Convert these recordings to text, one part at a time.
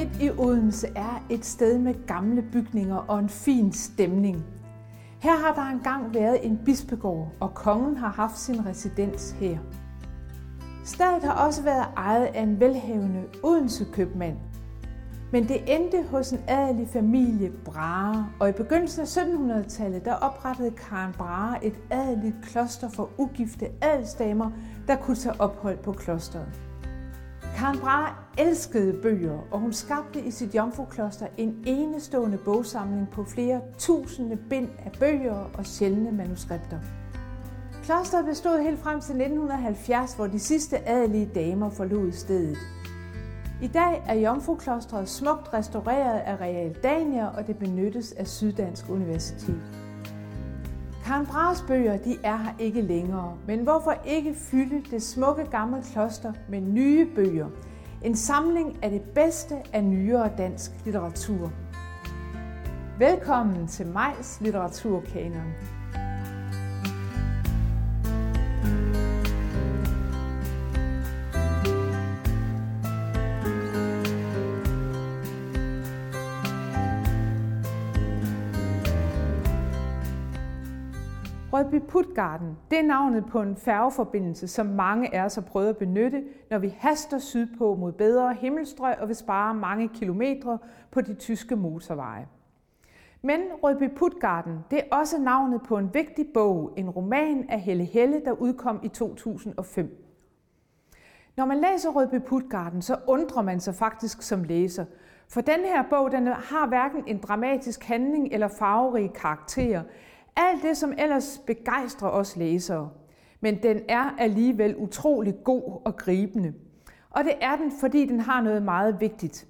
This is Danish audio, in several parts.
midt i Odense er et sted med gamle bygninger og en fin stemning. Her har der engang været en bispegård, og kongen har haft sin residens her. Stedet har også været ejet af en velhavende Odense købmand. Men det endte hos en adelig familie Brahe, og i begyndelsen af 1700-tallet der oprettede Karen Brahe et adeligt kloster for ugifte adelsdamer, der kunne tage ophold på klosteret. Karen Brahe elskede bøger, og hun skabte i sit jomfrukloster en enestående bogsamling på flere tusinde bind af bøger og sjældne manuskripter. Klosteret bestod helt frem til 1970, hvor de sidste adelige damer forlod stedet. I dag er Jomfruklostret smukt restaureret af Real Dania, og det benyttes af Syddansk Universitet. Karen Brahes bøger de er her ikke længere, men hvorfor ikke fylde det smukke gamle kloster med nye bøger? En samling af det bedste af nyere dansk litteratur. Velkommen til Majs Litteraturkanon. Rødby Putgarden, det er navnet på en færgeforbindelse, som mange af os har prøvet at benytte, når vi haster sydpå mod bedre himmelstrøg og vil spare mange kilometre på de tyske motorveje. Men Rødby Putgarden, det er også navnet på en vigtig bog, en roman af Helle Helle, der udkom i 2005. Når man læser Rødby Putgarden, så undrer man sig faktisk som læser, for den her bog den har hverken en dramatisk handling eller farverige karakterer, alt det, som ellers begejstrer os læsere. Men den er alligevel utrolig god og gribende. Og det er den, fordi den har noget meget vigtigt.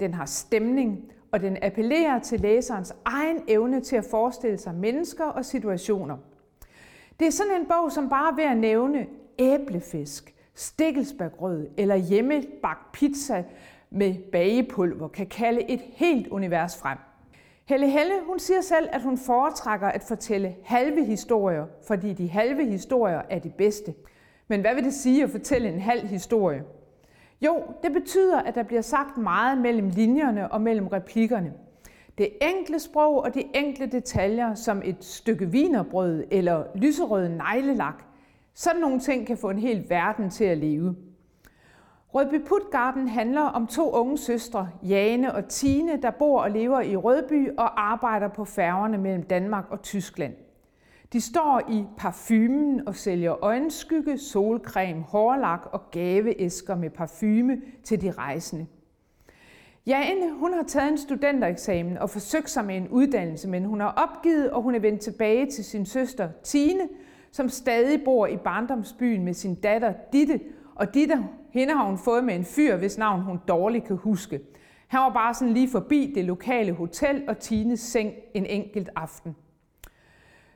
Den har stemning, og den appellerer til læserens egen evne til at forestille sig mennesker og situationer. Det er sådan en bog, som bare ved at nævne æblefisk, stikkelsbærgrød eller hjemmebagt pizza med bagepulver kan kalde et helt univers frem. Helle Helle hun siger selv, at hun foretrækker at fortælle halve historier, fordi de halve historier er de bedste. Men hvad vil det sige at fortælle en halv historie? Jo, det betyder, at der bliver sagt meget mellem linjerne og mellem replikkerne. Det enkle sprog og de enkle detaljer, som et stykke vinerbrød eller lyserød neglelak, sådan nogle ting kan få en hel verden til at leve. Rødby Putgarden handler om to unge søstre, Jane og Tine, der bor og lever i Rødby og arbejder på færgerne mellem Danmark og Tyskland. De står i parfumen og sælger øjenskygge, solcreme, hårlak og gaveæsker med parfume til de rejsende. Jane hun har taget en studentereksamen og forsøgt sig med en uddannelse, men hun har opgivet, og hun er vendt tilbage til sin søster Tine, som stadig bor i barndomsbyen med sin datter Ditte, og Ditte hende har hun fået med en fyr, hvis navn hun dårligt kan huske. Han var bare sådan lige forbi det lokale hotel og Tines seng en enkelt aften.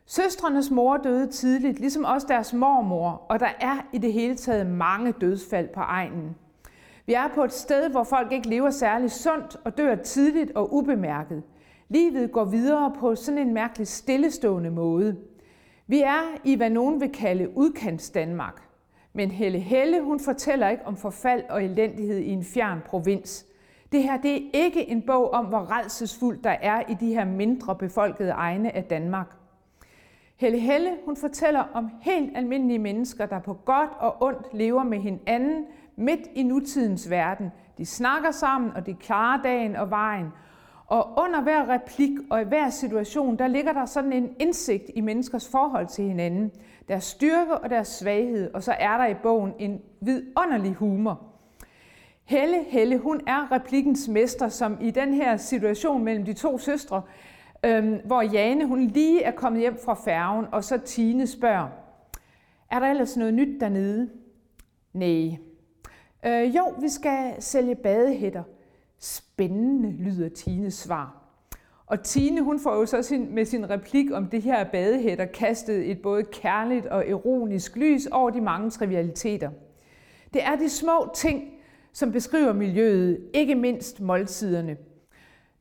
Søstrenes mor døde tidligt, ligesom også deres mormor, og der er i det hele taget mange dødsfald på egnen. Vi er på et sted, hvor folk ikke lever særlig sundt og dør tidligt og ubemærket. Livet går videre på sådan en mærkelig stillestående måde. Vi er i, hvad nogen vil kalde udkants Danmark. Men Helle Helle, hun fortæller ikke om forfald og elendighed i en fjern provins. Det her det er ikke en bog om, hvor redselsfuldt der er i de her mindre befolkede egne af Danmark. Helle Helle, hun fortæller om helt almindelige mennesker, der på godt og ondt lever med hinanden midt i nutidens verden. De snakker sammen, og de klarer dagen og vejen. Og under hver replik og i hver situation, der ligger der sådan en indsigt i menneskers forhold til hinanden. Deres styrke og deres svaghed, og så er der i bogen en vidunderlig humor. Helle Helle, hun er replikkens mester, som i den her situation mellem de to søstre, øhm, hvor Jane hun lige er kommet hjem fra færgen, og så Tine spørger, er der ellers noget nyt dernede? Nej. Øh, jo, vi skal sælge badehætter. Spændende, lyder Tines svar. Og Tine hun får jo så sin, med sin replik om det her badehætter kastet et både kærligt og ironisk lys over de mange trivialiteter. Det er de små ting, som beskriver miljøet, ikke mindst måltiderne.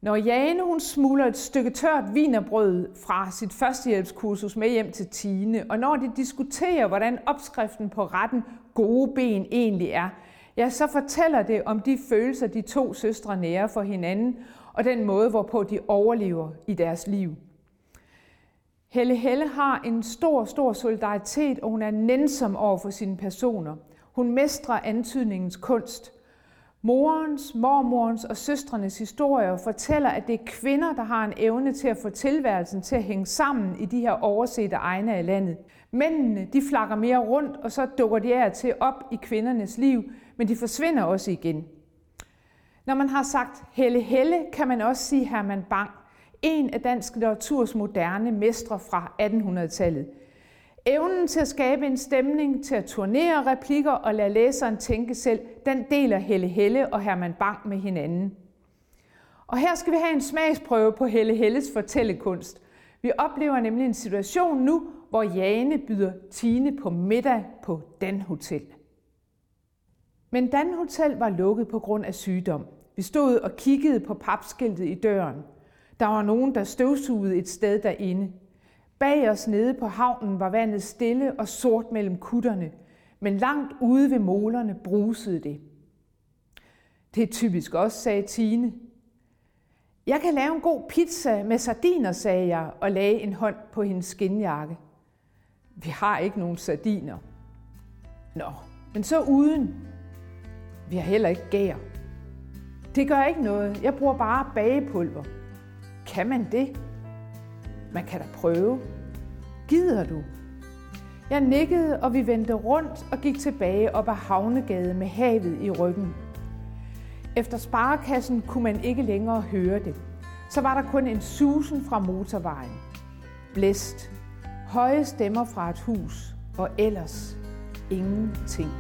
Når Jane hun smuler et stykke tørt vinerbrød fra sit førstehjælpskursus med hjem til Tine, og når de diskuterer, hvordan opskriften på retten gode ben egentlig er, ja, så fortæller det om de følelser, de to søstre nærer for hinanden, og den måde, hvorpå de overlever i deres liv. Helle Helle har en stor, stor solidaritet, og hun er nænsom over for sine personer. Hun mestrer antydningens kunst. Morens, mormorens og søstrenes historier fortæller, at det er kvinder, der har en evne til at få tilværelsen til at hænge sammen i de her oversete egne af landet. Mændene, de flakker mere rundt, og så dukker de af til op i kvindernes liv, men de forsvinder også igen. Når man har sagt Helle Helle, kan man også sige Herman Bang, en af dansk litteraturs moderne mestre fra 1800-tallet. Evnen til at skabe en stemning, til at turnere replikker og lade læseren tænke selv, den deler Helle Helle og Herman Bang med hinanden. Og her skal vi have en smagsprøve på Helle Helles fortællekunst. Vi oplever nemlig en situation nu, hvor Jane byder Tine på middag på Dan Hotel. Men Dan Hotel var lukket på grund af sygdom. Vi stod og kiggede på papskiltet i døren. Der var nogen, der støvsugede et sted derinde. Bag os nede på havnen var vandet stille og sort mellem kutterne, men langt ude ved målerne brusede det. Det er typisk også, sagde Tine. Jeg kan lave en god pizza med sardiner, sagde jeg og lagde en hånd på hendes skinjakke. Vi har ikke nogen sardiner. Nå, men så uden. Vi har heller ikke gær. Det gør ikke noget. Jeg bruger bare bagepulver. Kan man det? Man kan da prøve. Gider du? Jeg nikkede, og vi vendte rundt og gik tilbage op ad Havnegade med havet i ryggen. Efter sparekassen kunne man ikke længere høre det. Så var der kun en susen fra motorvejen. Blæst. Høje stemmer fra et hus. Og ellers ingenting.